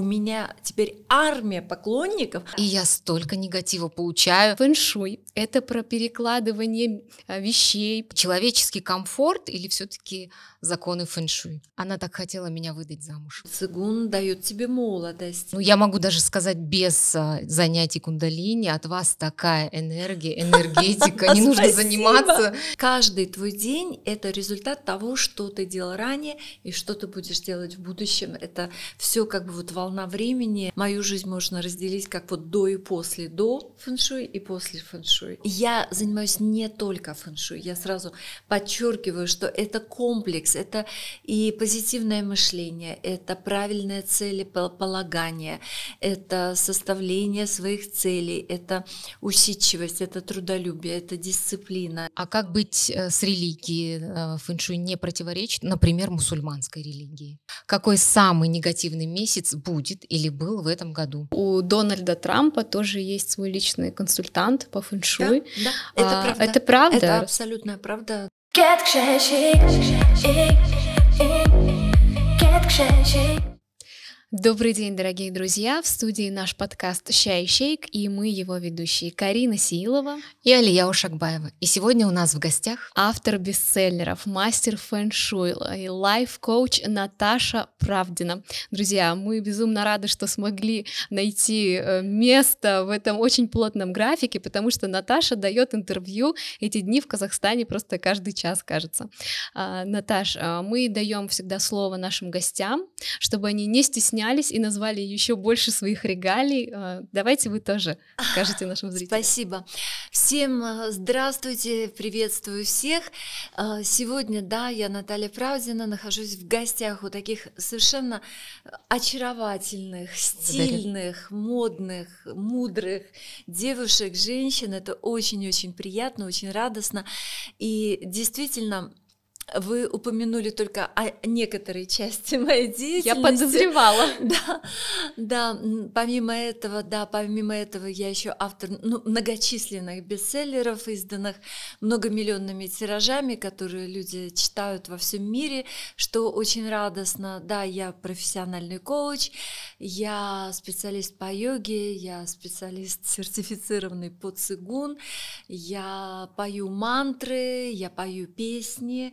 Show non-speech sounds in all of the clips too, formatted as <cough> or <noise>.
У меня теперь армия поклонников. И я столько негатива получаю. Фэншуй — это про перекладывание а, вещей. Человеческий комфорт или все таки законы фэншуй? Она так хотела меня выдать замуж. Цигун дает тебе молодость. Ну, я могу даже сказать, без а, занятий кундалини от вас такая энергия, энергетика, не нужно заниматься. Каждый твой день — это результат того, что ты делал ранее и что ты будешь делать в будущем. Это все как бы вот волна волна времени. Мою жизнь можно разделить как вот до и после. До фэншуй и после фэншуй. Я занимаюсь не только фэншуй. Я сразу подчеркиваю, что это комплекс. Это и позитивное мышление, это правильное целеполагание, это составление своих целей, это усидчивость, это трудолюбие, это дисциплина. А как быть э, с религией? Э, фэншуй не противоречит, например, мусульманской религии? Какой самый негативный месяц будет? Будет или был в этом году. У Дональда Трампа тоже есть свой личный консультант по фэншуй. Да, да это а, правда. Это правда? Это абсолютная правда. Get Добрый день, дорогие друзья! В студии наш подкаст «Щай шейк» и мы его ведущие Карина Силова и Алия Ушакбаева. И сегодня у нас в гостях автор бестселлеров, мастер фэн-шуй и лайф-коуч Наташа Правдина. Друзья, мы безумно рады, что смогли найти э, место в этом очень плотном графике, потому что Наташа дает интервью эти дни в Казахстане просто каждый час, кажется. А, Наташ, а, мы даем всегда слово нашим гостям, чтобы они не стеснялись стеснялись и назвали еще больше своих регалий. А, давайте вы тоже скажете нашим зрителям. Спасибо. Всем э, здравствуйте, приветствую всех. А, сегодня, да, я Наталья Правдина, нахожусь в гостях у таких совершенно очаровательных, стильных, модных, мудрых девушек, женщин. Это очень-очень приятно, очень радостно. И действительно, вы упомянули только о некоторой части <laughs> моей деятельности. Я подозревала. <laughs> Да, да. Помимо этого, да, помимо этого я еще автор ну, многочисленных бестселлеров, изданных многомиллионными тиражами, которые люди читают во всем мире, что очень радостно. Да, я профессиональный коуч, я специалист по йоге, я специалист сертифицированный по цигун, я пою мантры, я пою песни.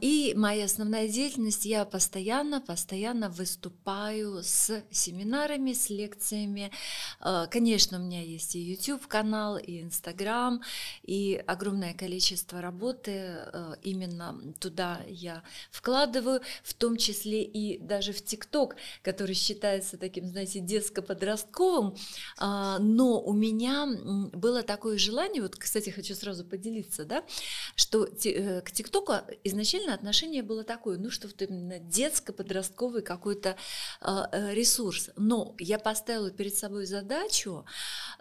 и моя основная деятельность, я постоянно, постоянно выступаю с семинарами, с лекциями. А, конечно, у меня есть и YouTube-канал, и Instagram, и огромное количество работы а, именно туда я вкладываю, в том числе и даже в TikTok, который считается таким, знаете, детско-подростковым, но у меня было такое желание, вот, кстати, хочу сразу поделиться, да, что э, к ТикТоку изначально изначально отношение было такое, ну что именно детско-подростковый какой-то э, ресурс. Но я поставила перед собой задачу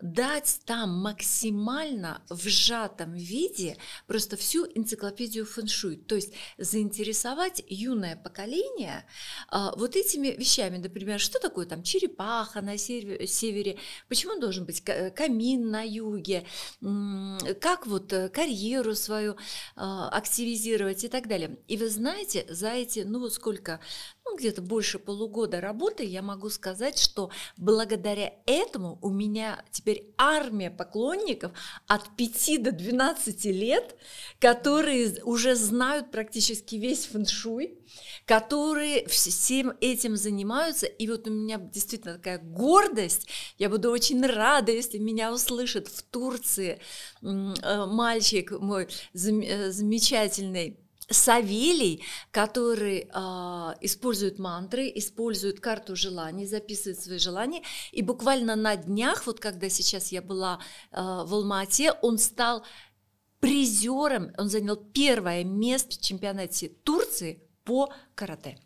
дать там максимально в сжатом виде просто всю энциклопедию фэншуй, то есть заинтересовать юное поколение э, вот этими вещами, например, что такое там черепаха на севере, почему должен быть камин на юге, как вот э, карьеру свою э, активизировать и так далее. И вы знаете, за эти, ну вот сколько, ну где-то больше полугода работы, я могу сказать, что благодаря этому у меня теперь армия поклонников от 5 до 12 лет, которые уже знают практически весь фэншуй, которые всем этим занимаются. И вот у меня действительно такая гордость. Я буду очень рада, если меня услышит в Турции э, мальчик мой э, замечательный Савелий, который э, использует мантры, использует карту желаний, записывает свои желания, и буквально на днях, вот когда сейчас я была э, в Алмате, он стал призером, он занял первое место в чемпионате Турции по карате.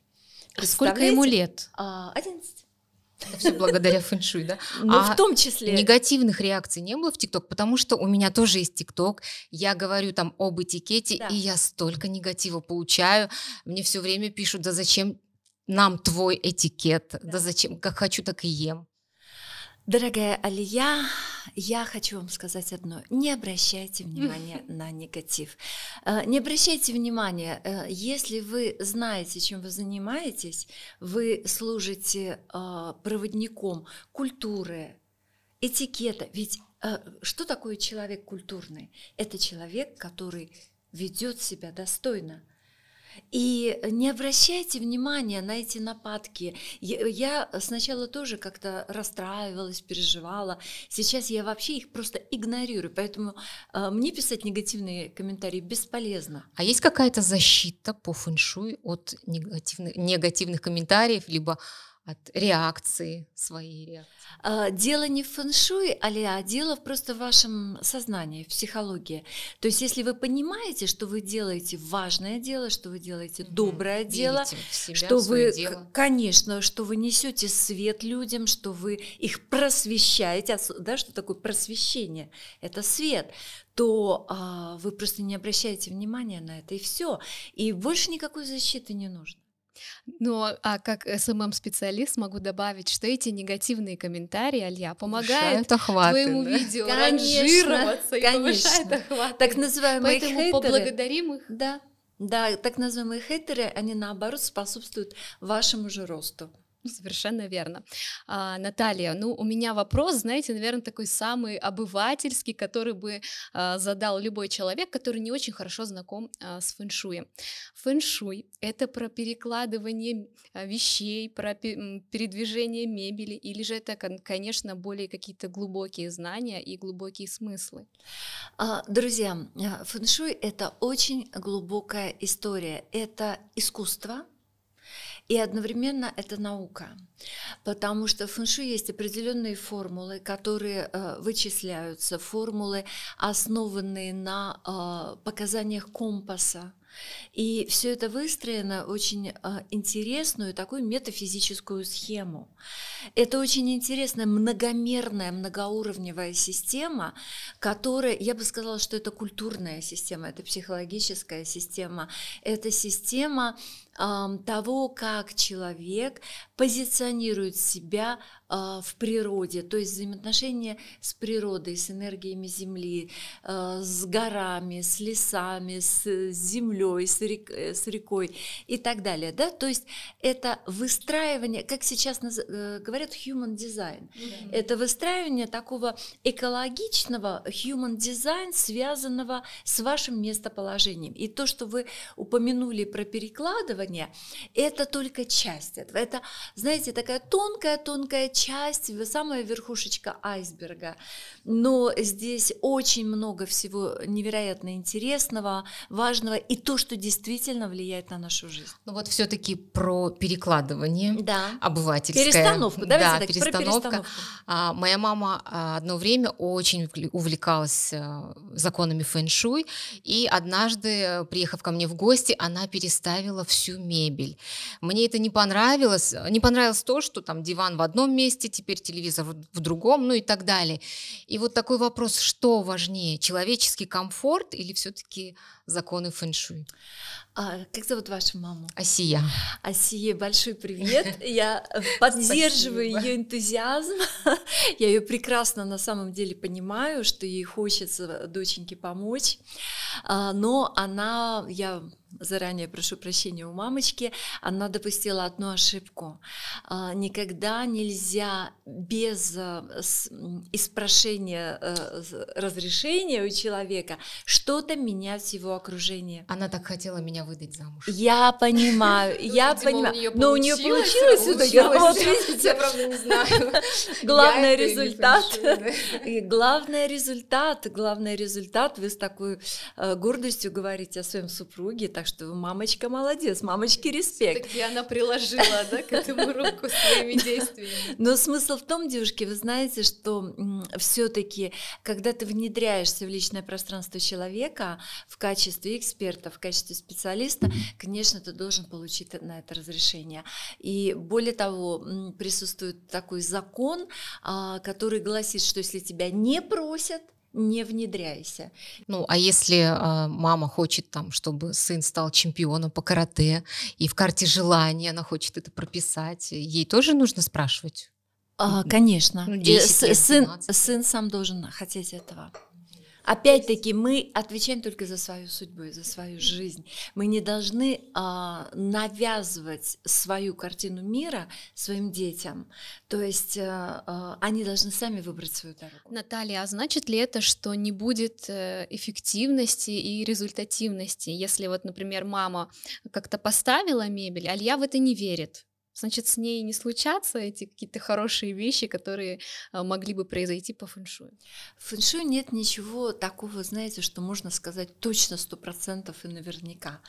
А сколько ему лет? 11. Это все благодаря фэншуй, да? Ну, а в том числе. Негативных реакций не было в ТикТок, потому что у меня тоже есть ТикТок. Я говорю там об этикете, да. и я столько негатива получаю. Мне все время пишут, да зачем нам твой этикет, да, да зачем, как хочу, так и ем. Дорогая Алия, я хочу вам сказать одно. Не обращайте внимания <laughs> на негатив. Э, не обращайте внимания, э, если вы знаете, чем вы занимаетесь, вы служите э, проводником культуры, этикета. Ведь что такое человек культурный? Это человек, который ведет себя достойно. И не обращайте внимания на эти нападки. Я сначала тоже как-то расстраивалась, переживала. Сейчас я вообще их просто игнорирую. Поэтому э, мне писать негативные комментарии бесполезно. А есть какая-то защита по фэншуй от негативных, негативных комментариев, либо от реакции, своей реакции? А, дело не в фэншуй, а дело просто в вашем сознании, в психологии. То есть, если вы понимаете, что вы делаете важное дело, что вы делаете доброе дело, себя, что вы, дело. конечно, что вы несете свет людям, что вы их просвещаете, да, что такое просвещение? Это свет то а, вы просто не обращаете внимания на это, и все. И больше никакой защиты не нужно. Ну, а как SMM-специалист могу добавить, что эти негативные комментарии, Алья, помогают охваты, твоему да? видео конечно, ранжироваться и повышает охват. Так называемые Поэтому хейтеры, поблагодарим их. Да, да, так называемые хейтеры, они наоборот способствуют вашему же росту. Совершенно верно. А, Наталья, ну у меня вопрос, знаете, наверное, такой самый обывательский, который бы а, задал любой человек, который не очень хорошо знаком а, с фэншуем. Фэншуй — это про перекладывание а, вещей, про передвижение мебели, или же это, конечно, более какие-то глубокие знания и глубокие смыслы? А, друзья, а, фэншуй — это очень глубокая история, это искусство, и одновременно это наука, потому что в фэншуй есть определенные формулы, которые э, вычисляются, формулы, основанные на э, показаниях компаса. И все это выстроено очень э, интересную такую метафизическую схему. Это очень интересная многомерная, многоуровневая система, которая, я бы сказала, что это культурная система, это психологическая система, это система того, как человек позиционирует себя а, в природе, то есть взаимоотношения с природой, с энергиями Земли, а, с горами, с лесами, с землей, с, рек, э, с рекой и так далее. Да? То есть это выстраивание, как сейчас э, говорят, human design. Mm-hmm. Это выстраивание такого экологичного human design, связанного с вашим местоположением. И то, что вы упомянули про перекладывание, это только часть этого. Это, знаете, такая тонкая-тонкая часть, самая верхушечка айсберга. Но здесь очень много всего невероятно интересного, важного и то, что действительно влияет на нашу жизнь. Ну вот все-таки про перекладывание да. обывательское. Перестановку, давайте да, так, перестановка. про перестановку. А, моя мама а, одно время очень увлекалась а, законами фэн-шуй, и однажды, приехав ко мне в гости, она переставила всю мебель. Мне это не понравилось. Не понравилось то, что там диван в одном месте, месте, теперь телевизор в другом, ну и так далее. И вот такой вопрос, что важнее, человеческий комфорт или все-таки законы фэн-шуй? А, как зовут вашу маму? Асия. Асия, большой привет. <laughs> Я поддерживаю ее энтузиазм. <laughs> Я ее прекрасно на самом деле понимаю, что ей хочется доченьке помочь. А, но она, я заранее прошу прощения у мамочки, она допустила одну ошибку. А, никогда нельзя без э, испрошения э, разрешения у человека что-то менять в его окружении. Она так хотела меня выдать замуж. Я понимаю, ну, я понимаю. Но у нее получилось, видите, я правда не знаю. <laughs> <laughs> Главный результат, главный результат, главный результат, вы с такой э, гордостью говорите о своем супруге, так что мамочка молодец, мамочке респект. Так она приложила, да, к этому <laughs> руку своими действиями. Но смысл в том, девушки, вы знаете, что все-таки, когда ты внедряешься в личное пространство человека в качестве эксперта, в качестве специалиста, конечно, ты должен получить на это разрешение. И более того, присутствует такой закон, а, который гласит, что если тебя не просят, не внедряйся. Ну, а если э, мама хочет там, чтобы сын стал чемпионом по карате, и в карте желания она хочет это прописать, ей тоже нужно спрашивать? А, конечно. Ну, 10 лет, сын, 15. сын сам должен хотеть этого. Опять-таки, мы отвечаем только за свою судьбу и за свою жизнь. Мы не должны а, навязывать свою картину мира своим детям. То есть а, они должны сами выбрать свою дорогу. Наталья, а значит ли это, что не будет э, эффективности и результативности, если вот, например, мама как-то поставила мебель, а Илья в это не верит? Значит, с ней не случатся эти какие-то хорошие вещи, которые а, могли бы произойти по фэншую. В фэншуй нет ничего такого, знаете, что можно сказать точно сто процентов и наверняка.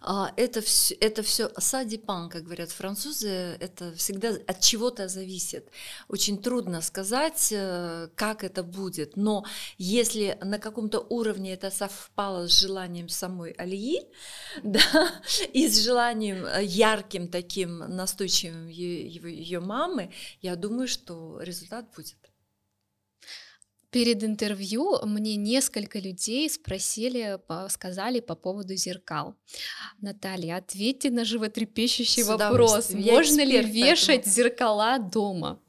А, Это все, это все садипан, как говорят французы, это всегда от чего-то зависит. Очень трудно сказать, э, как это будет, но если на каком-то уровне это совпало с желанием самой Алии, <laughs> да, и с желанием э, ярким таким настойчивым его- ее мамы, я думаю, что результат будет. Перед интервью мне несколько людей спросили, сказали по поводу зеркал. Наталья, ответьте на животрепещущий С вопрос. Можно ли вешать поэтому. зеркала дома?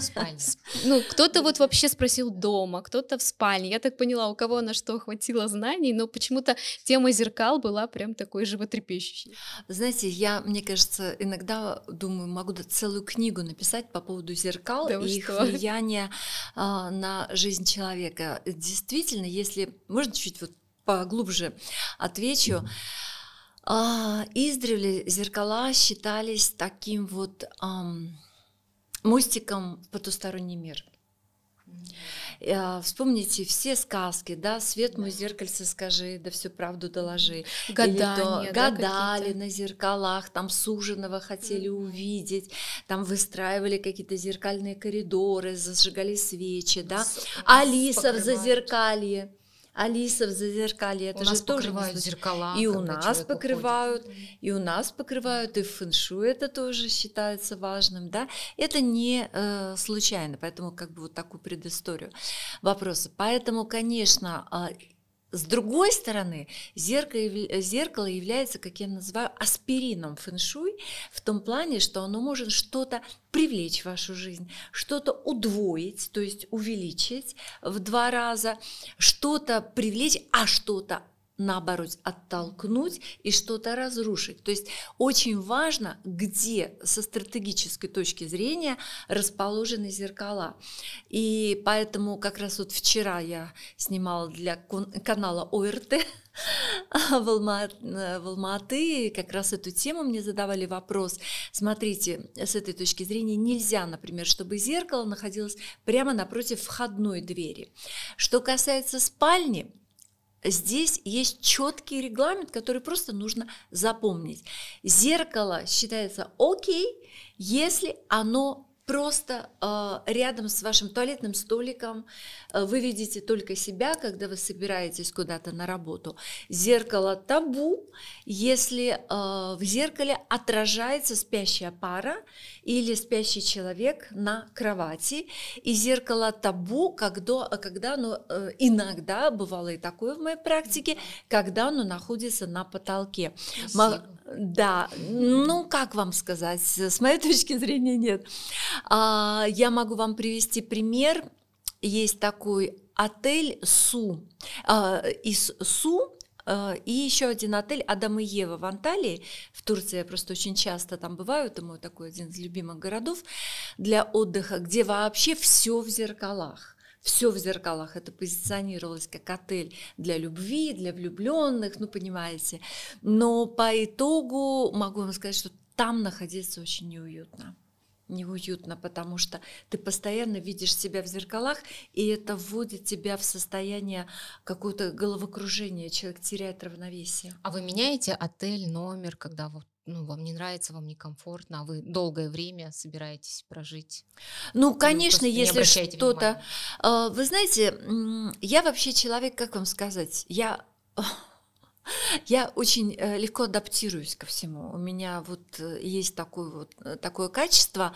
Спальне. Ну, кто-то вот вообще спросил дома, кто-то в спальне. Я так поняла, у кого на что хватило знаний, но почему-то тема зеркал была прям такой животрепещущей. Знаете, я, мне кажется, иногда думаю, могу целую книгу написать по поводу зеркал Да и их что? влияния а, на жизнь человека. Действительно, если можно чуть вот поглубже отвечу. а, издревле зеркала считались таким вот ам, мостиком в потусторонний мир. А, Вспомните все сказки, да, свет мой зеркальце скажи, да всю правду доложи. Или то Гадания, да, гадали на зеркалах, там суженого хотели увидеть, там выстраивали какие-то зеркальные коридоры, зажигали свечи, да. С- Алиса в зазеркалье. Алиса в зазеркалье, это У же тоже покрывают зеркала. И у нас покрывают, уходит. и у нас покрывают, и в фэншуй это тоже считается важным, да. Это не э, случайно, поэтому как бы вот такую предысторию вопроса. Поэтому, конечно, а, с другой стороны, зеркало, зеркало является, как я называю, аспирином фэншуй, в том плане, что оно может что-то привлечь в вашу жизнь, что-то удвоить, то есть увеличить в два раза, что-то привлечь, а что-то наоборот оттолкнуть и что-то разрушить. То есть очень важно, где со стратегической точки зрения расположены зеркала. И поэтому как раз вот вчера я снимала для канала ОРТ <laughs> в Алматы, как раз эту тему мне задавали вопрос. Смотрите, с этой точки зрения нельзя, например, чтобы зеркало находилось прямо напротив входной двери. Что касается спальни, Здесь есть четкий регламент, который просто нужно запомнить. Зеркало считается окей, если оно просто э, рядом с вашим туалетным столиком, э, вы видите только себя, когда вы собираетесь куда-то на работу. Зеркало табу, если э, в зеркале отражается спящая пара или спящий человек на кровати. И зеркало табу, когда, когда оно э, иногда, бывало и такое в моей практике, когда оно находится на потолке. Спасибо. Да, ну как вам сказать, с моей <laughs> точки зрения нет. А, я могу вам привести пример. Есть такой отель Су. А, из Су а, и еще один отель Адам и Ева в Анталии, в Турции, я просто очень часто там бываю, это мой такой один из любимых городов для отдыха, где вообще все в зеркалах. Все в зеркалах. Это позиционировалось как отель для любви, для влюбленных, ну понимаете. Но по итогу могу вам сказать, что там находиться очень неуютно. Неуютно, потому что ты постоянно видишь себя в зеркалах, и это вводит тебя в состояние какое-то головокружения, человек теряет равновесие. А вы меняете отель, номер, когда вот, ну, вам не нравится, вам некомфортно, а вы долгое время собираетесь прожить? Ну, конечно, если что-то... А, Вы знаете, я вообще человек, как вам сказать, я... <laughs> Я очень э, легко адаптируюсь ко всему. У меня вот э, есть такое, вот, э, такое качество.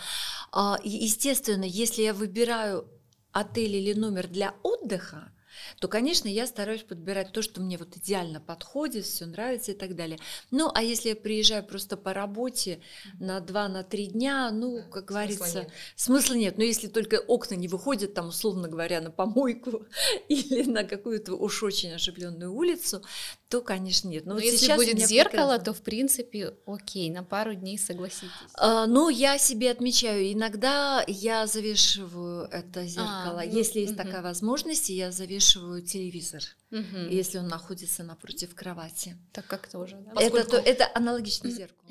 А, Естественно, если я выбираю отель или номер для отдыха, то, конечно, я стараюсь подбирать то, что мне вот идеально подходит, все нравится и так далее. Ну, а если я приезжаю просто по работе на два, на три дня, ну, как смысла говорится, нет. смысла нет. Но если только окна не выходят, там, условно говоря, на помойку <laughs> или на какую-то уж очень оживленную улицу, то, конечно, нет. Но, Но вот если будет зеркало, прекрасно. то, в принципе, окей, на пару дней согласитесь. А, ну, я себе отмечаю, иногда я завешиваю это зеркало. А, ну, если есть угу. такая возможность, я завешиваю телевизор, угу. если он находится напротив кровати. Так как тоже, да? Поскольку... Это, это аналогично зеркалу.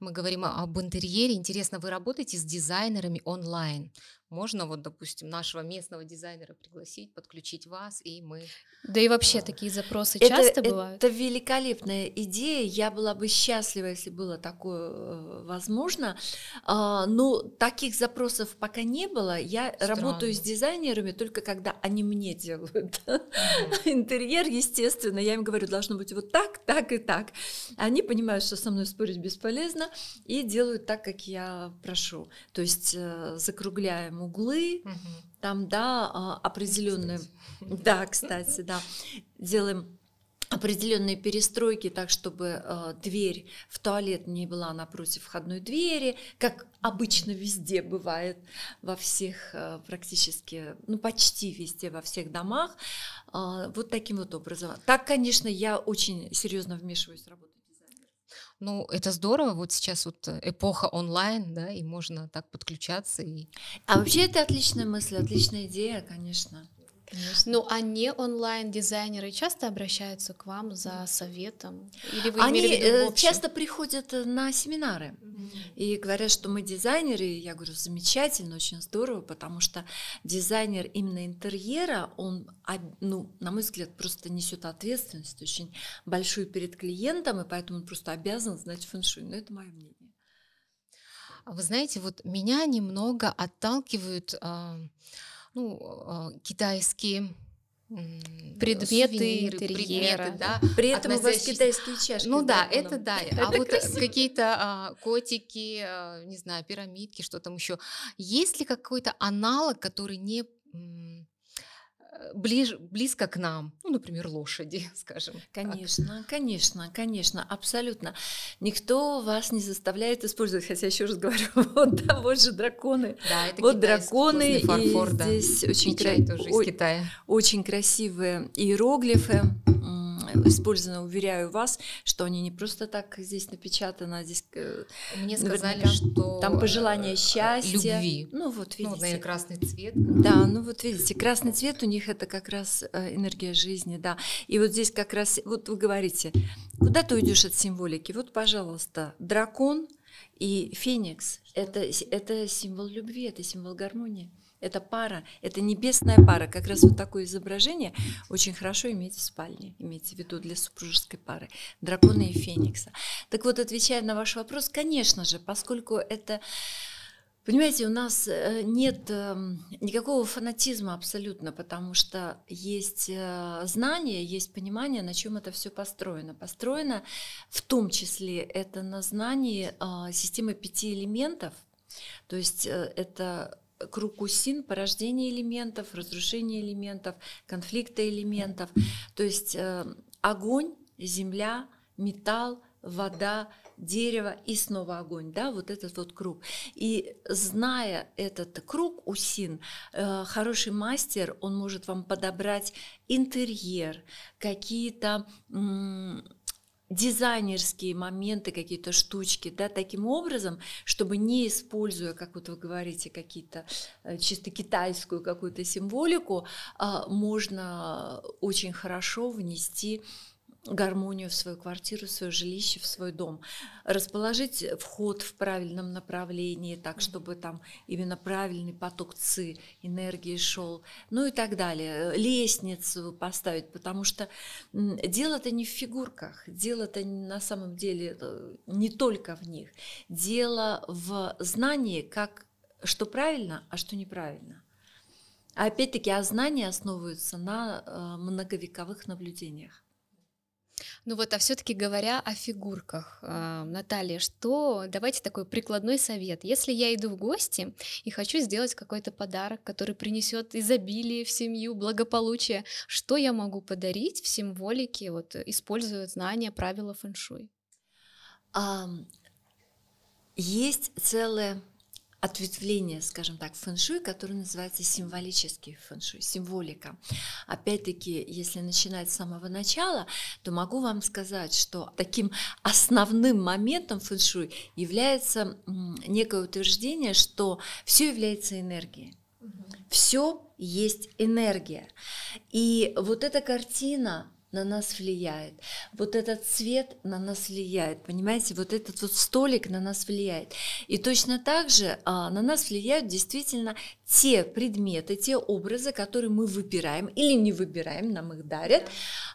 Мы говорим об интерьере. Интересно, вы работаете с дизайнерами онлайн? Можно вот, допустим, нашего местного дизайнера пригласить, подключить вас, и мы... Да и вообще такие запросы это, часто бывают? Это великолепная идея. Я была бы счастлива, если было такое э, возможно. А, но таких запросов пока не было. Я Странно. работаю с дизайнерами только когда они мне делают <laughs> интерьер, естественно. Я им говорю, должно быть вот так, так и так. Они понимают, что со мной спорить бесполезно, и делают так, как я прошу. То есть э, углы, угу. там, да, а, определенные, <laughs> да, кстати, да, делаем определенные перестройки, так чтобы э, дверь в туалет не была напротив входной двери, как обычно везде бывает во всех э, практически, ну почти везде во всех домах, э, вот таким вот образом. Так, конечно, я очень серьезно вмешиваюсь в работу. Ну, это здорово, вот сейчас вот э, эпоха онлайн, да, и можно так подключаться. И... А вообще это отличная мысль, отличная идея, конечно. Конечно. Ну, а не онлайн-дизайнеры часто обращаются к вам за советом? Или вы Они э, часто приходят э, на семинары mm-hmm. и говорят, что мы дизайнеры. И я говорю, замечательно, очень здорово, потому что дизайнер именно интерьера, он, ну, на мой взгляд, просто несет ответственность очень большую перед клиентом, и поэтому он просто обязан знать фэншуй. Но это мое мнение. А вы знаете, вот меня немного отталкивают ну, а, китайские предметы сувениры, интерьера. Предметы, да, При этом у вас китайские чашки. Ну да, это да. Это а вот какие-то а, котики, а, не знаю, пирамидки, что там еще. Есть ли какой-то аналог, который не ближ, близко к нам, ну, например, лошади, <laughs> скажем. Конечно, так. конечно, конечно, абсолютно. Никто вас не заставляет использовать, хотя еще раз говорю, <laughs> вот, да, вот же драконы. Да, это вот драконы, фарфор, и да. здесь очень, кра... тоже из Китая. очень красивые иероглифы использованы, уверяю вас, что они не просто так здесь напечатаны, а здесь э, мне сказали, что там пожелание э, счастья, любви. Ну вот видите, ну, наверное, красный цвет. Да, ну вот видите, красный цвет у них это как раз э, энергия жизни, да. И вот здесь как раз, вот вы говорите, куда ты уйдешь от символики? Вот, пожалуйста, дракон и феникс это, это символ любви, это символ гармонии. Это пара, это небесная пара. Как раз вот такое изображение очень хорошо иметь в спальне, имейте в виду для супружеской пары, дракона и феникса. Так вот, отвечая на ваш вопрос, конечно же, поскольку это Понимаете, у нас э, нет эм, никакого фанатизма абсолютно, потому что есть э, знание, есть понимание, на чем это все построено. Построено в том числе это на знании э, системы пяти элементов, то есть это круг усин, порождение элементов, разрушение элементов, конфликта элементов. То есть огонь, земля, металл, вода, дерево и снова огонь, да, вот этот вот круг. И зная этот круг усин, э, хороший мастер, он может вам подобрать интерьер, какие-то дизайнерские моменты, какие-то штучки, да, таким образом, чтобы не используя, как вот вы говорите, какие-то э, чисто китайскую какую-то символику, а, можно очень хорошо внести гармонию в свою квартиру, в свое жилище, в свой дом. Расположить вход в правильном направлении, так, чтобы там именно правильный поток ЦИ, энергии шел, ну и так далее. Лестницу поставить, потому что дело-то не в фигурках, дело-то на самом деле э, не только в них. Дело в знании, как, что правильно, а что неправильно. А опять-таки, а знания основываются на э, многовековых наблюдениях. Ну вот, а все-таки говоря о фигурках, э, Наталья, что давайте такой прикладной совет. Если я иду в гости и хочу сделать какой-то подарок, который принесет изобилие в семью, благополучие, что я могу подарить в символике, вот используя знания правила фэншуй? Um, есть целая ответвление, скажем так, фэншуй, которое называется символический фэншуй, символика. Опять-таки, если начинать с самого начала, то могу вам сказать, что таким основным моментом фэншуй является некое утверждение, что все является энергией. Все есть энергия. И вот эта картина, на нас влияет. Вот этот цвет на нас влияет, понимаете, вот этот вот столик на нас влияет. И точно так же а, на нас влияют действительно те предметы, те образы, которые мы выбираем или не выбираем, нам их дарят,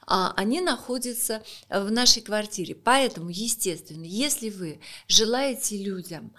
а, они находятся в нашей квартире. Поэтому, естественно, если вы желаете людям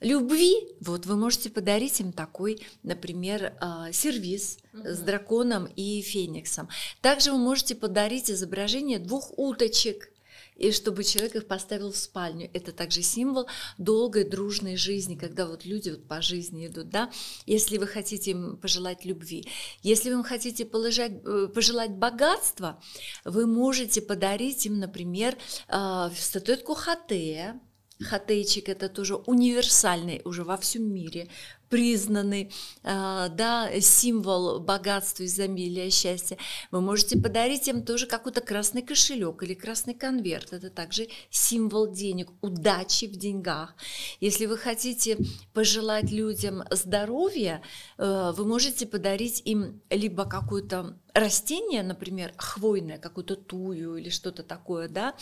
любви, вот вы можете подарить им такой, например, а, сервис угу. с драконом и фениксом. Также вы можете подарить изображение двух уточек, и чтобы человек их поставил в спальню. Это также символ долгой дружной жизни, когда вот люди вот по жизни идут, да. Если вы хотите им пожелать любви, если вы хотите положать, э, пожелать богатства, вы можете подарить им, например, а, статуэтку Хатея, Хатейчик это тоже универсальный уже во всем мире признанный, а, да, символ богатства, изобилия, счастья. Вы можете подарить им тоже какой-то красный кошелек или красный конверт. Это также символ денег, удачи в деньгах. Если вы хотите пожелать людям здоровья, э, вы можете подарить им либо какую-то растение, например, хвойное, какую-то тую или что-то такое, да,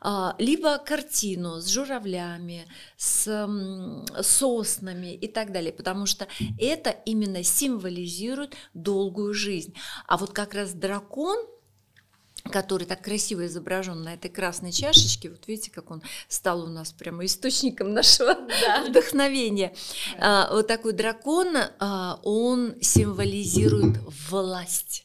а, либо картину с журавлями, с соснами и так далее, потому что это именно символизирует долгую жизнь. А вот как раз дракон, который так красиво изображен на этой красной чашечке. Вот видите, как он стал у нас прямо источником нашего да. вдохновения. Да. А, вот такой дракон, а, он символизирует власть.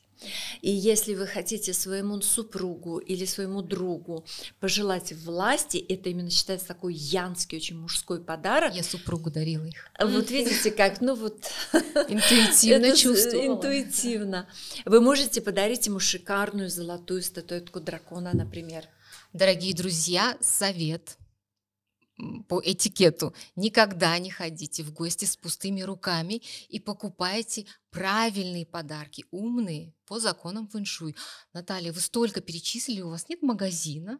И если вы хотите своему супругу или своему другу пожелать власти, это именно считается такой янский, очень мужской подарок. Я супругу дарила их. Вот видите, как, ну вот... <laughs> Интуитивно чувствовала. Интуитивно. Вы можете подарить ему шикарную золотую статуэтку дракона, например. Дорогие друзья, совет по этикету. Никогда не ходите в гости с пустыми руками и покупайте правильные подарки, умные, по законам фэншуй. Наталья, вы столько перечислили, у вас нет магазина,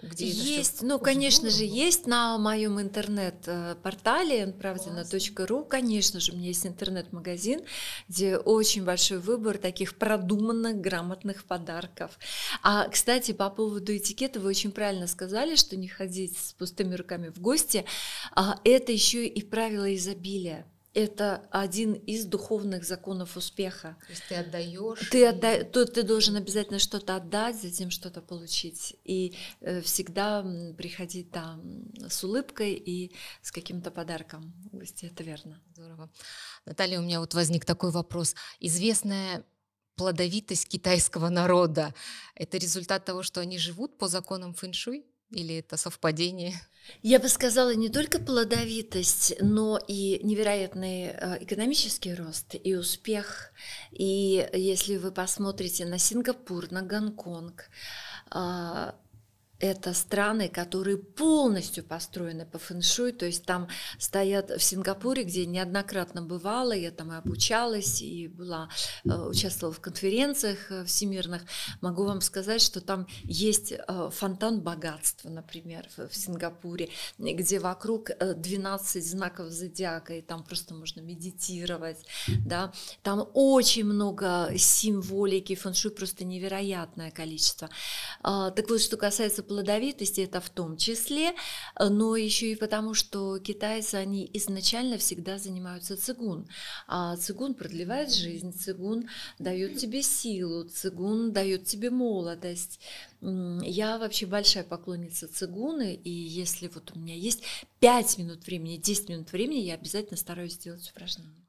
где есть, ну, конечно же, есть на моем интернет-портале правдина.ру, конечно же, у меня есть интернет-магазин, где очень большой выбор таких продуманных, грамотных подарков. А, кстати, по поводу этикета вы очень правильно сказали, что не ходить с пустыми руками в гости. А, это еще и правило изобилия это один из духовных законов успеха. То есть ты отдаешь. Ты, отда... то, ты должен обязательно что-то отдать, затем что-то получить. И э, всегда приходить там с улыбкой и с каким-то подарком. Гости, это верно. Здорово. Наталья, у меня вот возник такой вопрос. Известная плодовитость китайского народа – это результат того, что они живут по законам фэншуй? Или это совпадение? Я бы сказала, не только плодовитость, но и невероятный э, экономический рост и успех. И если вы посмотрите на Сингапур, на Гонконг, а, это страны, которые полностью построены по фэншуй, то есть там стоят в Сингапуре, где неоднократно бывала, я там и обучалась, и была, э, участвовала в конференциях э, всемирных, могу вам сказать, что там есть э, фонтан богатства, например, в Сингапуре, где вокруг 12 знаков зодиака, и там просто можно медитировать, да, там очень много символики, фэншуй просто невероятное количество. А, так вот, что касается плодовитости это в том числе, э, но еще и потому, что китайцы, они изначально всегда занимаются цигун. А цигун продлевает жизнь, цигун дает тебе силу, цигун дает тебе молодость. Я вообще большая поклонница цигуны, и если вот у меня есть 5 минут времени, 10 минут времени, я обязательно стараюсь сделать упражнение.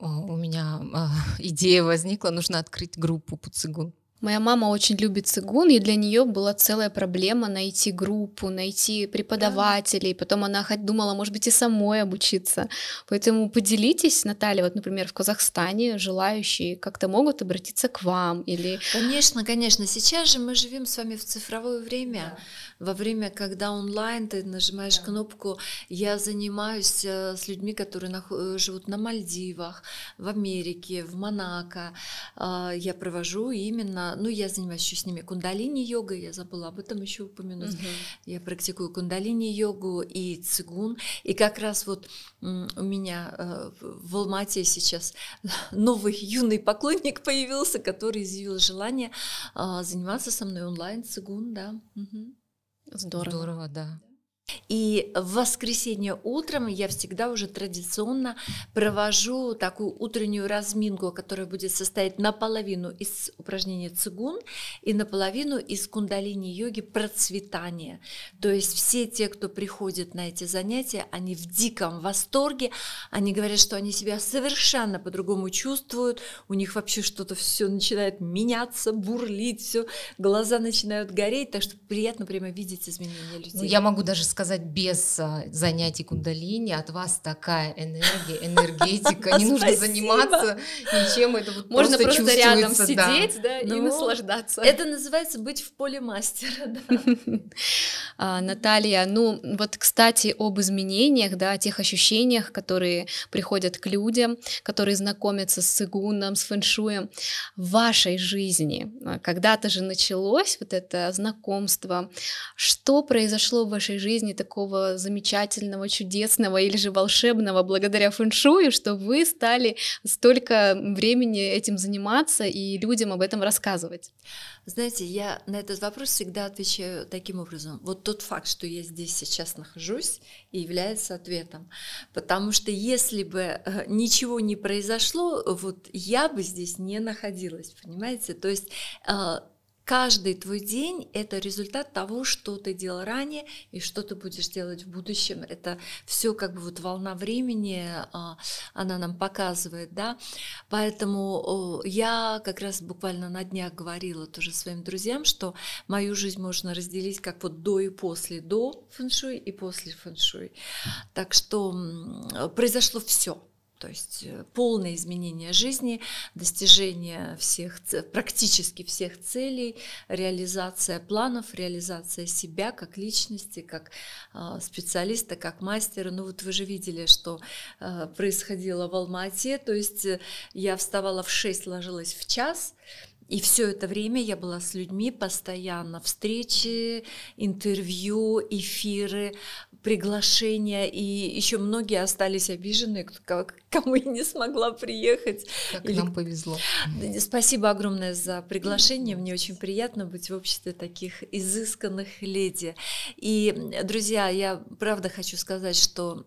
у меня э, <laughs> идея возникла, нужно открыть группу по цигун. Моя мама очень любит цигун, и для нее была целая проблема найти группу, найти преподавателей. Да. Потом она хоть думала, может быть, и самой обучиться. Поэтому поделитесь, Наталья, вот, например, в Казахстане желающие как-то могут обратиться к вам или... Конечно, конечно. Сейчас же мы живем с вами в цифровое время. Да во время, когда онлайн ты нажимаешь да. кнопку, я занимаюсь э, с людьми, которые нах- э, живут на Мальдивах, в Америке, в Монако. А, я провожу именно, ну, я занимаюсь еще с ними кундалини-йогой, я забыла об этом еще упомянуть. Угу. Я практикую кундалини-йогу и цигун. И как раз вот у меня э, в Алмате сейчас <laughs> новый юный поклонник появился, который изъявил желание а, заниматься со мной онлайн цигун, да. Угу. Здорово. Здорово, да. И в воскресенье утром я всегда уже традиционно провожу такую утреннюю разминку, которая будет состоять наполовину из упражнений цигун и наполовину из кундалини-йоги процветания. То есть все те, кто приходит на эти занятия, они в диком восторге, они говорят, что они себя совершенно по-другому чувствуют, у них вообще что-то все начинает меняться, бурлить, все, глаза начинают гореть, так что приятно прямо видеть изменения людей. Ну, я могу даже сказать, без а, занятий кундалини от вас такая энергия, энергетика, не нужно заниматься ничем, это вот Можно просто, рядом сидеть, да, и ну, наслаждаться. Это называется быть в поле мастера, <laughs> а, Наталья, ну вот, кстати, об изменениях, да, о тех ощущениях, которые приходят к людям, которые знакомятся с цигуном, с фэншуем в вашей жизни. А, когда-то же началось вот это знакомство. Что произошло в вашей жизни жизни такого замечательного, чудесного или же волшебного благодаря фэншую, что вы стали столько времени этим заниматься и людям об этом рассказывать? Знаете, я на этот вопрос всегда отвечаю таким образом. Вот тот факт, что я здесь сейчас нахожусь, и является ответом. Потому что если бы э, ничего не произошло, вот я бы здесь не находилась, понимаете? То есть э, каждый твой день – это результат того, что ты делал ранее и что ты будешь делать в будущем. Это все как бы вот волна времени, а, она нам показывает, да. Поэтому я как раз буквально на днях говорила тоже своим друзьям, что мою жизнь можно разделить как вот до и после, до фэншуй и после фэншуй. Так что произошло все то есть э, полное изменение жизни, достижение всех, практически всех целей, реализация планов, реализация себя как личности, как а, специалиста, как мастера. Ну вот вы же видели, что а, происходило в Алмате, то есть э, я вставала в 6, ложилась в час, и все это время я была с людьми постоянно. Встречи, интервью, эфиры, приглашения. И еще многие остались обижены, кому я не смогла приехать. Как Или... нам повезло. Спасибо огромное за приглашение. Мне очень приятно быть в обществе таких изысканных леди. И, друзья, я правда хочу сказать, что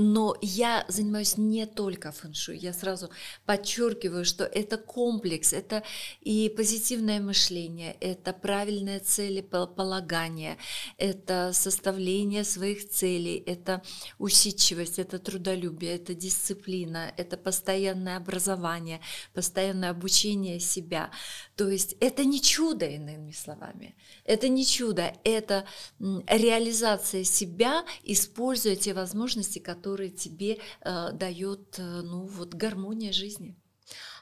но я занимаюсь не только фэншуй. Я сразу подчеркиваю, что это комплекс, это и позитивное мышление, это правильное целеполагание, это составление своих целей, это усидчивость, это трудолюбие, это дисциплина, это постоянное образование, постоянное обучение себя. То есть это не чудо, иными словами. Это не чудо, это реализация себя, используя те возможности, которые который тебе э, дает э, ну, вот, гармония жизни.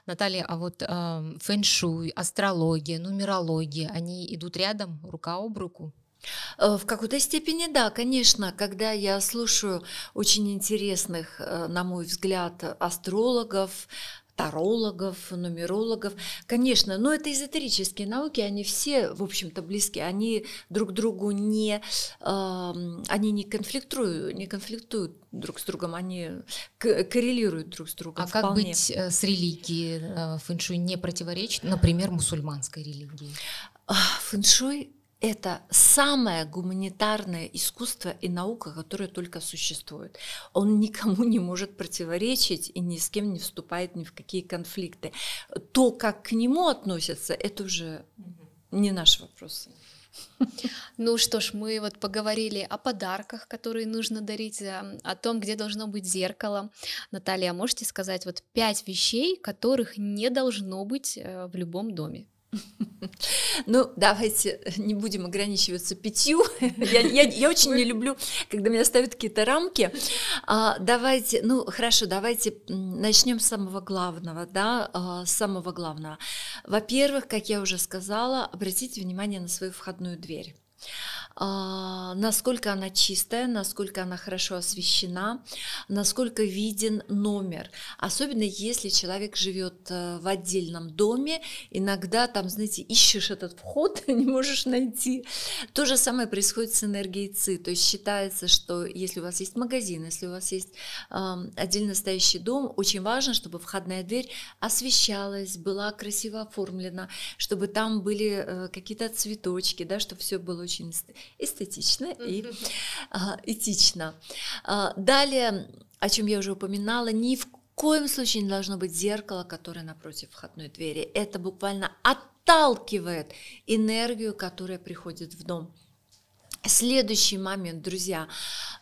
Наталья, а вот э, фэншуй, астрология, нумерология, они идут рядом, рука об руку? Э, в какой-то степени да, конечно, когда я слушаю очень интересных, э, на мой взгляд, астрологов, тарологов, нумерологов. Конечно, но это эзотерические науки, они все, в общем-то, близки, они друг другу не, э, они не конфликтуют, не конфликтуют друг с другом, они коррелируют друг с другом. А вполне. как быть э, с религией? Э, фэншуй не противоречит, например, мусульманской религии? Фэншуй это самое гуманитарное искусство и наука, которое только существует. Он никому не может противоречить и ни с кем не вступает ни в какие конфликты. То, как к нему относятся, это уже не наш вопрос. Ну что ж, мы вот поговорили о подарках, которые нужно дарить, о том, где должно быть зеркало. Наталья, можете сказать вот пять вещей, которых не должно быть э, в любом доме? <laughs> Ну, давайте не будем ограничиваться пятью. <laughs> Я, я, я очень не люблю, когда меня ставят какие-то рамки. А, давайте, ну, хорошо, давайте начнем с самого главного, да, а, с самого главного. Во-первых, как я уже сказала, обратите внимание на свою входную дверь. А, насколько она чистая, насколько она хорошо освещена, насколько виден номер. Особенно если человек живет э, в отдельном доме, иногда там, знаете, ищешь этот вход, <laughs> не можешь найти. То же самое происходит с энергией ЦИ. То есть считается, что если у вас есть магазин, если у вас есть э, отдельно стоящий дом, очень важно, чтобы входная дверь освещалась, была красиво оформлена, чтобы там были э, какие-то цветочки, да, чтобы все было очень эстетично и а, этично. А, далее, о чем я уже упоминала, ни в коем случае не должно быть зеркало, которое напротив входной двери. Это буквально отталкивает энергию, которая приходит в дом. Следующий момент, друзья.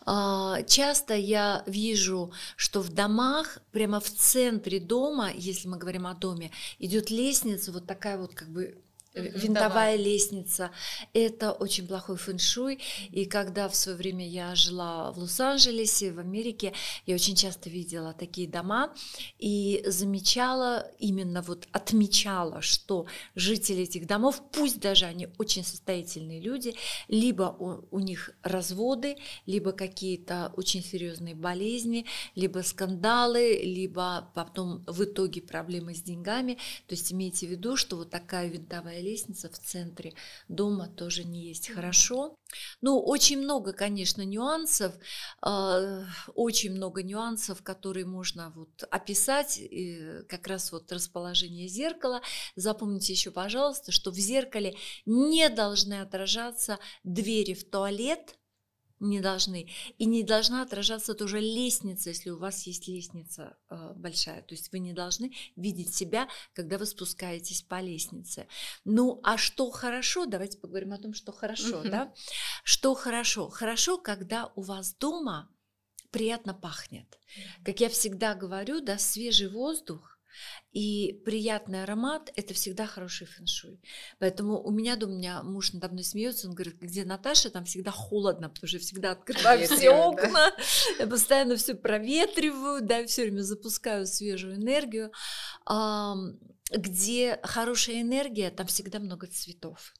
А, часто я вижу, что в домах, прямо в центре дома, если мы говорим о доме, идет лестница, вот такая вот как бы винтовая лестница. Это очень плохой фэншуй. И когда в свое время я жила в Лос-Анджелесе, в Америке, я очень часто видела такие дома и замечала, именно вот отмечала, что жители этих домов, пусть даже они очень состоятельные люди, либо у, у них разводы, либо какие-то очень серьезные болезни, либо скандалы, либо потом в итоге проблемы с деньгами. То есть имейте в виду, что вот такая винтовая лестница в центре дома тоже не есть хорошо. Ну, очень много, конечно, нюансов, э, очень много нюансов, которые можно вот описать, э, как раз вот расположение зеркала. Запомните еще, пожалуйста, что в зеркале не должны отражаться двери в туалет, не должны. И не должна отражаться тоже лестница, если у вас есть лестница э, большая. То есть вы не должны видеть себя, когда вы спускаетесь по лестнице. Ну, а что хорошо? Давайте поговорим о том, что хорошо, да? Что хорошо? Хорошо, когда у вас дома приятно пахнет. Как я всегда говорю, да, свежий воздух и приятный аромат – это всегда хороший фэншуй. Поэтому у меня дома, у меня муж надо мной смеется, он говорит, где Наташа, там всегда холодно, потому что я всегда открываю все окна, я постоянно все проветриваю, да, все время запускаю свежую энергию. Где хорошая энергия, там всегда много цветов.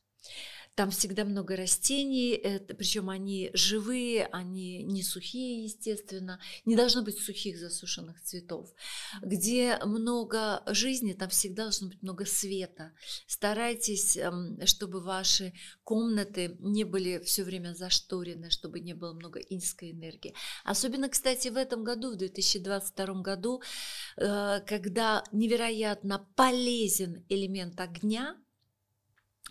Там всегда много растений, это, причем они живые, они не сухие, естественно. Не должно быть сухих засушенных цветов. Где много жизни, там всегда должно быть много света. Старайтесь, эм, чтобы ваши комнаты не были все время зашторены, чтобы не было много инской энергии. Особенно, кстати, в этом году, в 2022 году, э, когда невероятно полезен элемент огня,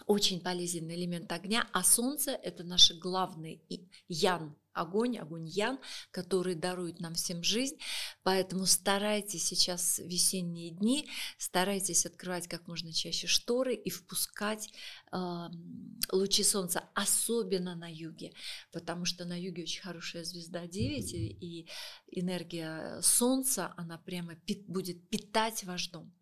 очень полезен элемент огня, а солнце – это наш главный ян, огонь, огонь ян, который дарует нам всем жизнь. Поэтому старайтесь сейчас весенние дни, старайтесь открывать как можно чаще шторы и впускать э, лучи солнца, особенно на юге, потому что на юге очень хорошая звезда 9, и энергия солнца, она прямо пит, будет питать ваш дом.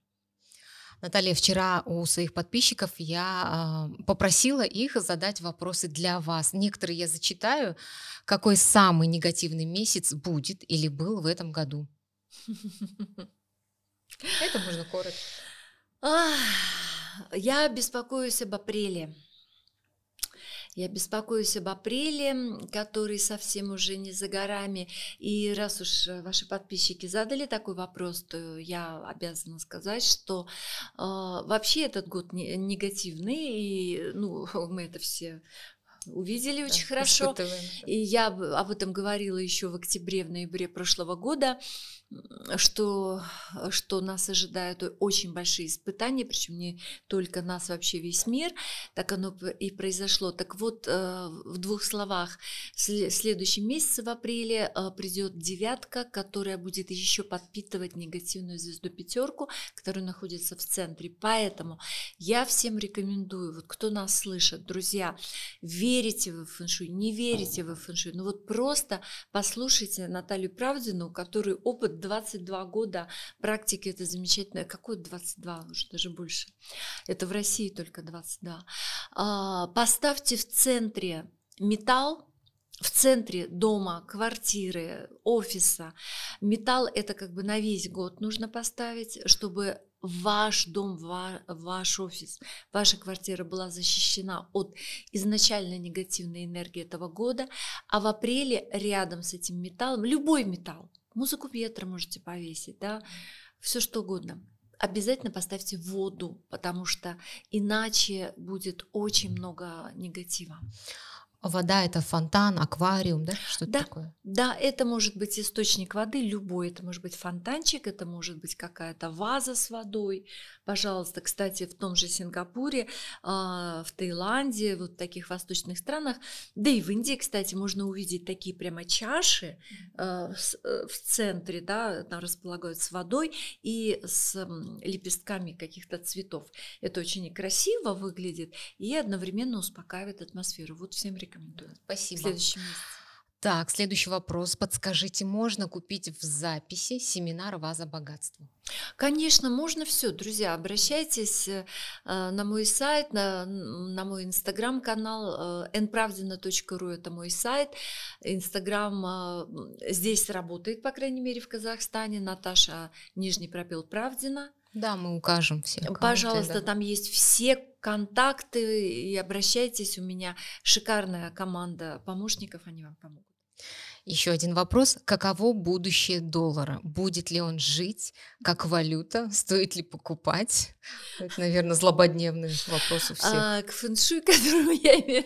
Наталья, вчера у своих подписчиков я э, попросила их задать вопросы для вас. Некоторые я зачитаю. Какой самый негативный месяц будет или был в этом году? Это можно коротко. Я беспокоюсь об апреле. Я беспокоюсь об апреле, который совсем уже не за горами. И раз уж ваши подписчики задали такой вопрос, то я обязана сказать, что э, вообще этот год не, негативный, и ну, <laughs> мы это все увидели да, очень хорошо. И я об этом говорила еще в октябре, в ноябре прошлого года что, что нас ожидают очень большие испытания, причем не только нас, вообще весь мир, так оно и произошло. Так вот, э, в двух словах, в следующем месяце, в апреле, э, придет девятка, которая будет еще подпитывать негативную звезду пятерку, которая находится в центре. Поэтому я всем рекомендую, вот кто нас слышит, друзья, верите вы в фэншуй, не верите вы в фэншуй, ну вот просто послушайте Наталью Правдину, у которой опыт 22 года практики это замечательно. Какой 22? Уже даже больше. Это в России только 22. А, поставьте в центре металл, в центре дома, квартиры, офиса. Металл это как бы на весь год нужно поставить, чтобы ваш дом, ваш офис, ваша квартира была защищена от изначально негативной энергии этого года, а в апреле рядом с этим металлом, любой металл, музыку ветра можете повесить, да, все что угодно, обязательно поставьте воду, потому что иначе будет очень много негатива. Вода это фонтан, аквариум, да? Что да, такое? Да, это может быть источник воды, любой. Это может быть фонтанчик, это может быть какая-то ваза с водой. Пожалуйста, кстати, в том же Сингапуре, а, в Таиланде, вот в таких восточных странах, да и в Индии, кстати, можно увидеть такие прямо чаши а, э, в центре, да, там располагают с водой и с лепестками каких-то цветов. Это очень красиво выглядит и одновременно успокаивает атмосферу. Вот всем рекомендую рекомендую. Спасибо. В следующем месяце. Так, следующий вопрос. Подскажите, можно купить в записи семинар «Ваза богатства»? Конечно, можно все, друзья. Обращайтесь э, на мой сайт, на, на мой инстаграм-канал э, npravdina.ru, это мой сайт. Инстаграм э, здесь работает, по крайней мере, в Казахстане. Наташа Нижний пропил Правдина. Да, мы укажем все. Пожалуйста, да. там есть все контакты и обращайтесь. У меня шикарная команда помощников, они вам помогут. Еще один вопрос. Каково будущее доллара? Будет ли он жить как валюта? Стоит ли покупать? Это, наверное, злободневный вопрос у всех. А, к фэншуй, <laughs> которому я имею,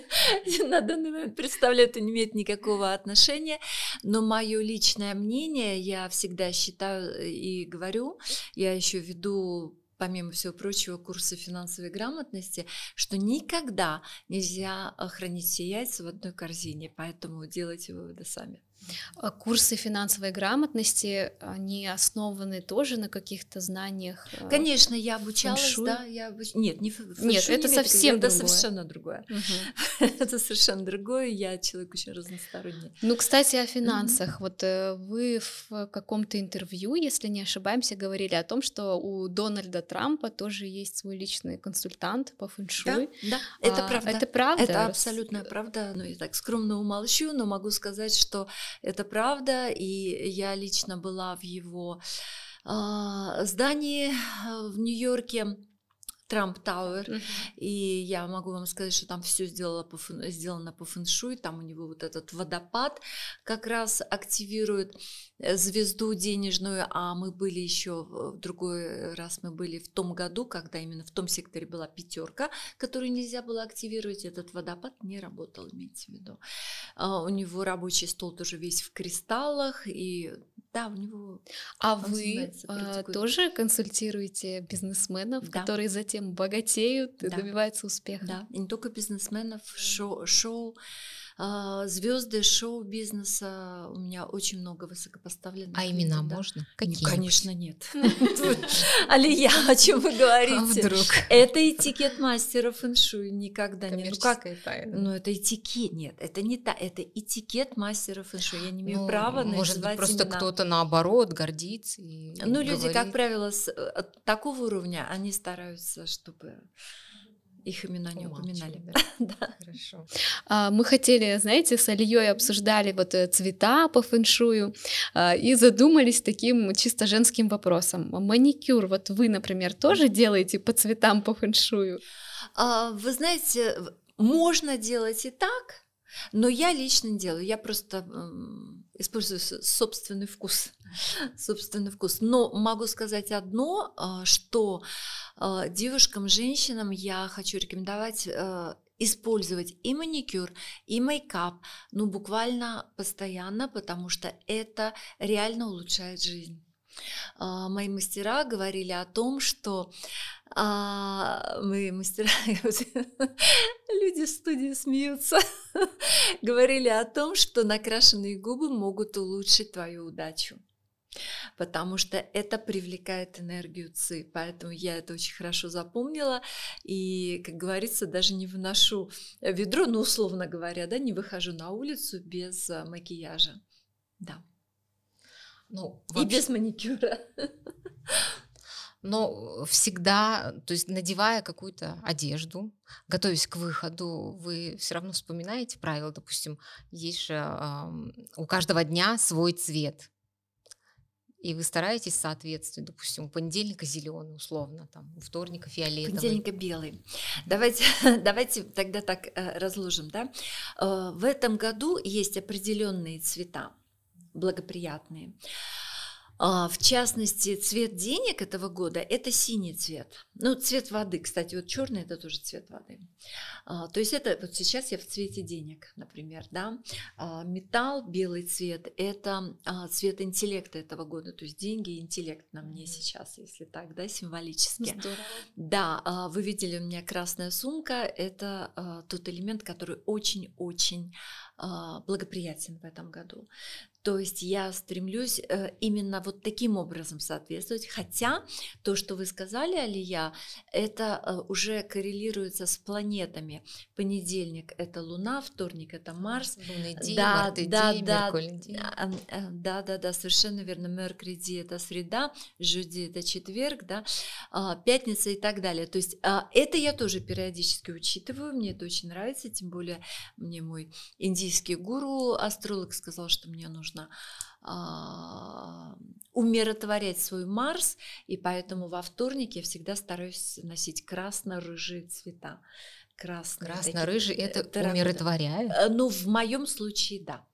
на данный момент представляю, это не имеет никакого отношения. Но мое личное мнение, я всегда считаю и говорю, я еще веду помимо всего прочего, курсы финансовой грамотности, что никогда нельзя хранить все яйца в одной корзине, поэтому делайте выводы сами. А курсы финансовой грамотности, они основаны тоже на каких-то знаниях? Э, Конечно, я обучалась, фэншуй? да, я обуч... Нет, не фэншуй, Нет, это не совсем это другое. совершенно другое. Угу. <laughs> это совершенно другое, я человек очень разносторонний. Ну, кстати, о финансах. Угу. Вот э, вы в каком-то интервью, если не ошибаемся, говорили о том, что у Дональда Трампа тоже есть свой личный консультант по фэншуй. Да, да. это а, правда. Это правда? Это абсолютная правда. Ну, я так скромно умолчу, но могу сказать, что это правда, и я лично была в его э, здании в Нью-Йорке. Трамп Тауэр, uh-huh. и я могу вам сказать, что там все сделано по, сделано по фэншуй, там у него вот этот водопад как раз активирует э, звезду денежную, а мы были еще в другой раз мы были в том году, когда именно в том секторе была пятерка, которую нельзя было активировать, этот водопад не работал, имейте в виду. А, у него рабочий стол тоже весь в кристаллах, и да, у него. А вы а, тоже консультируете бизнесменов, да. которые затем богатеют и да. добиваются успеха? Да, и не только бизнесменов, шоу, шоу звезды шоу-бизнеса у меня очень много высокопоставленных. А имена да. можно? Какие? Конечно, нет. <laughs> Алия, о чем вы говорите? вдруг? Это этикет мастера фэншуй никогда не. Ну как? Тайна. Ну это этикет, нет, это не та, это этикет мастера фэншуй. Я не имею ну, права Может быть, просто кто-то наоборот гордится. Ну люди, как правило, с э, такого уровня, они стараются, чтобы их имена не упоминали. <laughs> Да. Хорошо. А, мы хотели, знаете, с Алией обсуждали вот э, цвета по фэншую а, и задумались таким чисто женским вопросом. Маникюр, вот вы, например, тоже делаете по цветам по фэншую? А, вы знаете, можно делать и так, но я лично делаю, я просто использую собственный вкус, <laughs> собственный вкус. Но могу сказать одно, а, что а, девушкам, женщинам я хочу рекомендовать а, использовать и маникюр, и мейкап, ну буквально постоянно, потому что это реально улучшает жизнь. Мои мастера говорили о том, что а, мы мастера, <laughs> люди в студии смеются, <laughs> говорили о том, что накрашенные губы могут улучшить твою удачу потому что это привлекает энергию ЦИ, поэтому я это очень хорошо запомнила и, как говорится, даже не выношу ведро, ну, условно говоря, да, не выхожу на улицу без а, макияжа, да. Ну, вообще... И без маникюра. Но всегда, то есть надевая какую-то одежду, готовясь к выходу, вы все равно вспоминаете правила, допустим, есть же э, у каждого дня свой цвет. И вы стараетесь соответствовать, допустим, у понедельника зеленый, условно, там, у вторника фиолетовый. Понедельника белый. Давайте, <laughs> давайте тогда так э, разложим, да. Э, в этом году есть определенные цвета благоприятные. А, в частности, цвет денег этого года – это синий цвет. Ну, цвет воды, кстати, вот черный – это тоже цвет воды. А, то есть это вот сейчас я в цвете денег, например, да. А, металл, белый цвет – это цвет интеллекта этого года, то есть деньги и интеллект на мне сейчас, если так, да, символически. Здорово. Да, вы видели у меня красная сумка – это тот элемент, который очень-очень благоприятен в этом году. То есть я стремлюсь э, именно вот таким образом соответствовать. Хотя то, что вы сказали, Алия, это э, уже коррелируется с планетами. Понедельник это Луна, вторник это Марс. Лунный день, да, Марты да, день, да, день. А, э, да, да, да, совершенно верно. Меркриди это среда, Жуди это четверг, да, а, пятница и так далее. То есть а, это я тоже периодически учитываю, мне это очень нравится, тем более мне мой индийский гуру, астролог сказал, что мне нужно нужно а, умиротворять свой Марс, и поэтому во вторник я всегда стараюсь носить красно-рыжие цвета. Красные, Красно-рыжий это терракота. умиротворяет? Э, ну, в моем случае, да.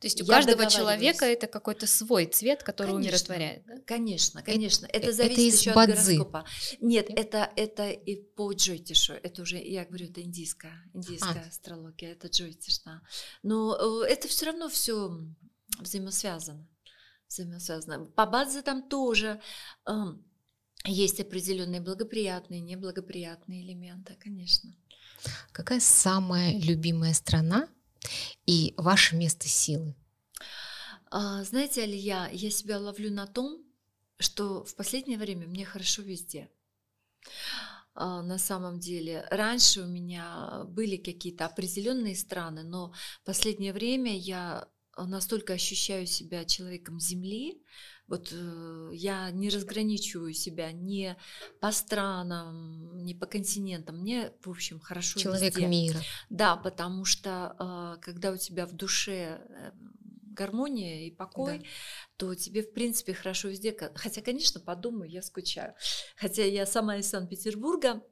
То есть у я каждого человека это какой-то свой цвет, который конечно, умиротворяет. Да? Конечно, конечно. Это, это зависит это еще бадзи. от гороскопа. Нет, Нет, это это и по Джойтишу. Это уже, я говорю, это индийская, индийская а. астрология, это Джойтиш, да. Но э, это все равно все взаимосвязано. взаимосвязано. По базе там тоже э, есть определенные благоприятные, неблагоприятные элементы, конечно. Какая самая любимая страна и ваше место силы? А, знаете, Алия, я себя ловлю на том, что в последнее время мне хорошо везде. А, на самом деле. Раньше у меня были какие-то определенные страны, но в последнее время я настолько ощущаю себя человеком Земли, вот э, я не разграничиваю себя ни по странам, ни по континентам. Мне, в общем, хорошо Человек везде. мира. Да, потому что э, когда у тебя в душе э, гармония и покой, да. то тебе, в принципе, хорошо везде. Хотя, конечно, подумаю, я скучаю. Хотя я сама из Санкт-Петербурга,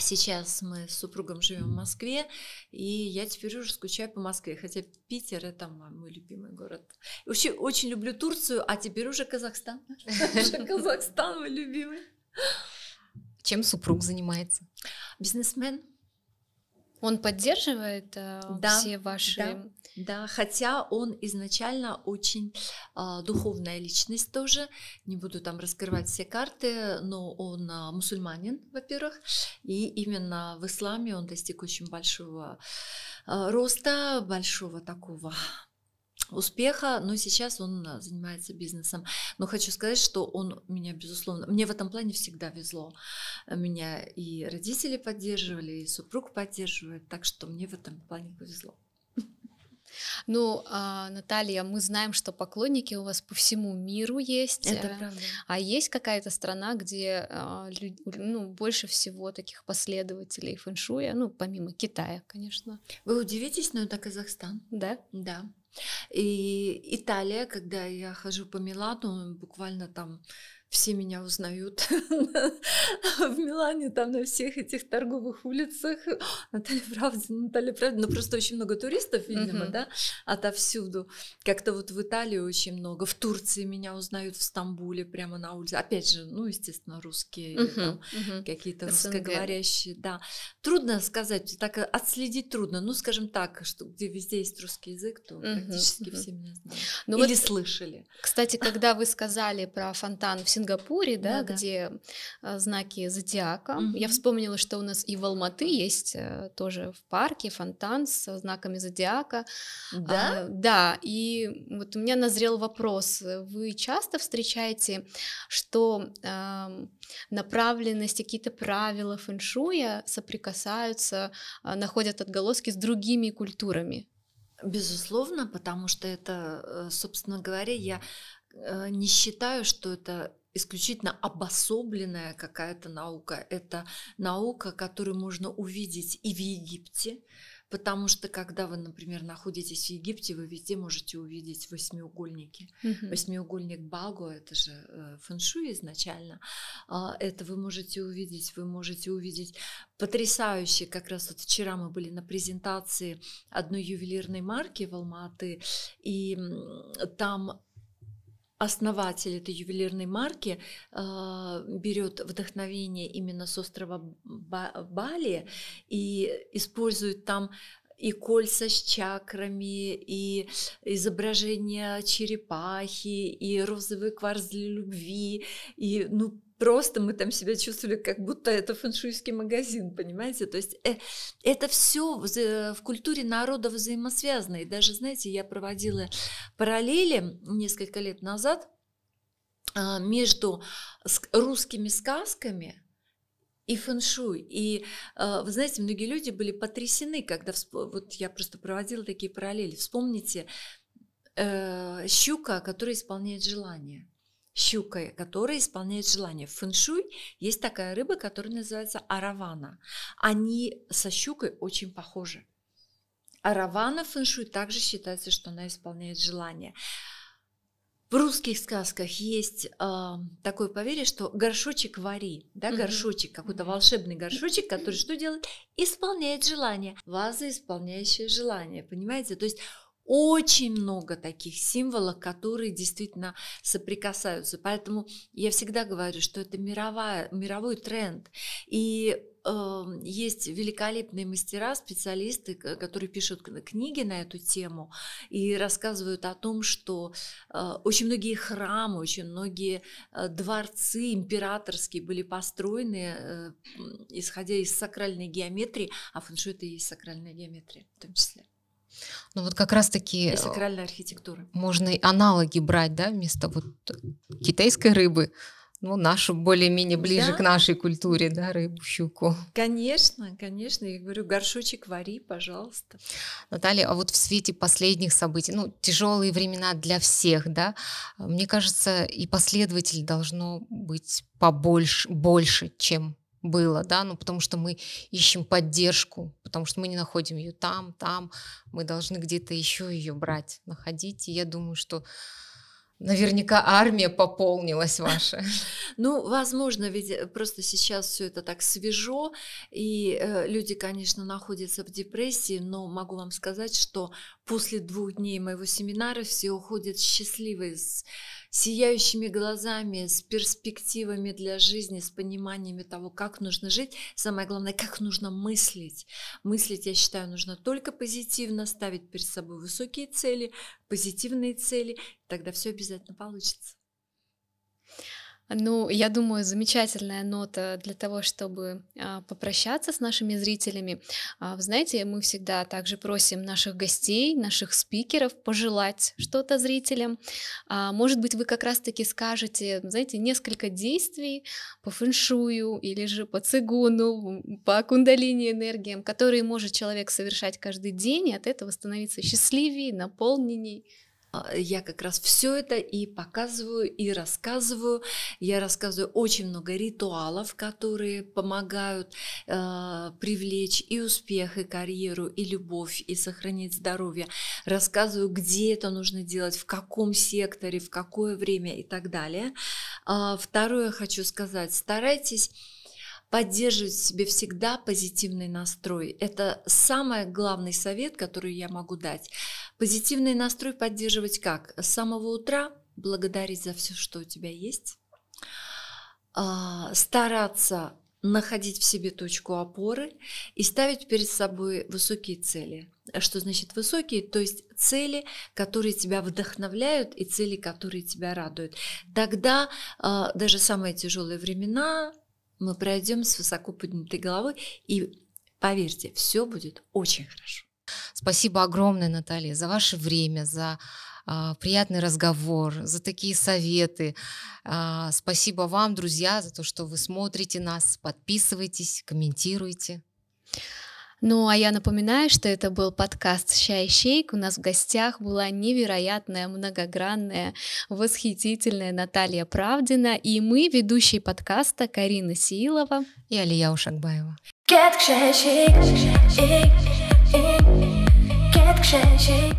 Сейчас мы с супругом живем в Москве, и я теперь уже скучаю по Москве, хотя Питер это мой любимый город. Вообще очень люблю Турцию, а теперь уже Казахстан. <laughs> Казахстан мой любимый. Чем супруг занимается? Бизнесмен. Он поддерживает э, да, все ваши да. Да, хотя он изначально очень э, духовная личность тоже, не буду там раскрывать все карты, но он э, мусульманин, во-первых, и именно в исламе он достиг очень большого э, роста, большого такого успеха, но сейчас он занимается бизнесом. Но хочу сказать, что он меня, безусловно, мне в этом плане всегда везло. Меня и родители поддерживали, и супруг поддерживает, так что мне в этом плане повезло. Ну, а, Наталья, мы знаем, что поклонники у вас по всему миру есть. Это э, правда. А есть какая-то страна, где а, ну, больше всего таких последователей фэншуя, ну, помимо Китая, конечно. Вы удивитесь, но это Казахстан. Да? Да. И Италия, когда я хожу по Милану, буквально там все меня узнают <laughs> в Милане, там на всех этих торговых улицах. <gasps> Наталья Правдина, Наталья Правдина. Ну, просто очень много туристов, видимо, да, отовсюду. Как-то вот в Италии очень много. В Турции меня узнают в Стамбуле прямо на улице. Опять же, ну, естественно, русские какие-то русскоговорящие, да. Трудно сказать, так отследить трудно. Ну, скажем так, что где везде есть русский язык, то практически все меня знают. Ну Или слышали. Кстати, <laughs> когда вы сказали про фонтан в Сингапуре, да, да где да. знаки зодиака. Угу. Я вспомнила, что у нас и в Алматы есть э, тоже в парке фонтан с знаками зодиака. Да? А, да, и вот у меня назрел вопрос. Вы часто встречаете, что э, направленность, какие-то правила фэншуя соприкасаются, э, находят отголоски с другими культурами? Безусловно, потому что это, э, собственно говоря, я э, не считаю, что это исключительно обособленная какая-то наука. Это наука, которую можно увидеть и в Египте, Потому что когда вы, например, находитесь в Египте, вы везде можете увидеть восьмиугольники. Mm-hmm. Восьмиугольник Багу, это же э, фэншуй изначально. Э, это вы можете увидеть, вы можете увидеть потрясающие. Как раз вот вчера мы были на презентации одной ювелирной марки в Алматы, и там основатель этой ювелирной марки э, берет вдохновение именно с острова Бали и использует там и кольца с чакрами, и изображение черепахи, и розовый кварц для любви, и ну просто мы там себя чувствовали, как будто это фэншуйский магазин, понимаете? То есть э, это все в, в культуре народа взаимосвязано. И даже, знаете, я проводила параллели несколько лет назад э, между русскими сказками и фэншуй. И э, вы знаете, многие люди были потрясены, когда вот я просто проводила такие параллели. Вспомните э, щука, которая исполняет желание щукой, которая исполняет желание. В фэншуй есть такая рыба, которая называется аравана. Они со щукой очень похожи. Аравана в фэншуй также считается, что она исполняет желание. В русских сказках есть э, такое поверье, что горшочек вари, да, горшочек, какой-то волшебный горшочек, который что делает? Исполняет желание. Ваза, исполняющая желание, понимаете? То есть очень много таких символов, которые действительно соприкасаются. Поэтому я всегда говорю, что это мировая, мировой тренд. И э, есть великолепные мастера, специалисты, которые пишут книги на эту тему и рассказывают о том, что э, очень многие храмы, очень многие э, дворцы императорские были построены, э, исходя из сакральной геометрии, а фэншуй это и есть сакральная геометрия в том числе. Ну вот как раз-таки... И сакральная архитектура. Можно и аналоги брать, да, вместо вот китайской рыбы, ну, нашу более-менее ближе да? к нашей культуре, да, рыбу, щуку. Конечно, конечно, я говорю, горшочек вари, пожалуйста. Наталья, а вот в свете последних событий, ну, тяжелые времена для всех, да, мне кажется, и последователей должно быть побольше, больше, чем было, да, ну потому что мы ищем поддержку, потому что мы не находим ее там, там, мы должны где-то еще ее брать, находить. И я думаю, что Наверняка армия пополнилась ваша. <laughs> Ну, возможно, ведь э, просто сейчас все это так свежо, и э, люди, конечно, находятся в депрессии, но могу вам сказать, что после двух дней моего семинара все уходят счастливые, с сияющими глазами, с перспективами для жизни, с пониманиями того, как нужно жить. Самое главное, как нужно мыслить. Мыслить, я считаю, нужно только позитивно, ставить перед собой высокие цели, позитивные цели, тогда все обязательно получится. Ну, я думаю, замечательная нота для того, чтобы а, попрощаться с нашими зрителями. А, вы знаете, мы всегда также просим наших гостей, наших спикеров пожелать что-то зрителям. А, может быть, вы как раз-таки скажете, знаете, несколько действий по фэншую или же по цигуну, по кундалини энергиям, которые может человек совершать каждый день и от этого становиться счастливее, наполненней. А, я как раз все это и показываю, и рассказываю. Я рассказываю очень много ритуалов, которые помогают э, привлечь и успех, и карьеру, и любовь, и сохранить здоровье. Рассказываю, где это нужно делать, в каком секторе, в какое время и так далее. Э, второе хочу сказать, старайтесь поддерживать в себе всегда позитивный настрой. Это самый главный совет, который я могу дать. Позитивный настрой поддерживать как? С самого утра благодарить за все, что у тебя есть, а, стараться находить в себе точку опоры и ставить перед собой высокие цели. Что значит высокие? То есть цели, которые тебя вдохновляют и цели, которые тебя радуют. Тогда а, даже самые тяжелые времена мы пройдем с высоко поднятой головой, и поверьте, все будет очень хорошо. Спасибо огромное, Наталья, за ваше время, за а, приятный разговор, за такие советы. А, спасибо вам, друзья, за то, что вы смотрите нас, подписывайтесь, комментируйте. Ну, а я напоминаю, что это был подкаст «Чай Шейк». У нас в гостях была невероятная, многогранная, восхитительная Наталья Правдина, и мы, ведущие подкаста Карина Силова и Алия Ушакбаева. Get к чай, шейк, шейк, шейк, get к чай, шейк.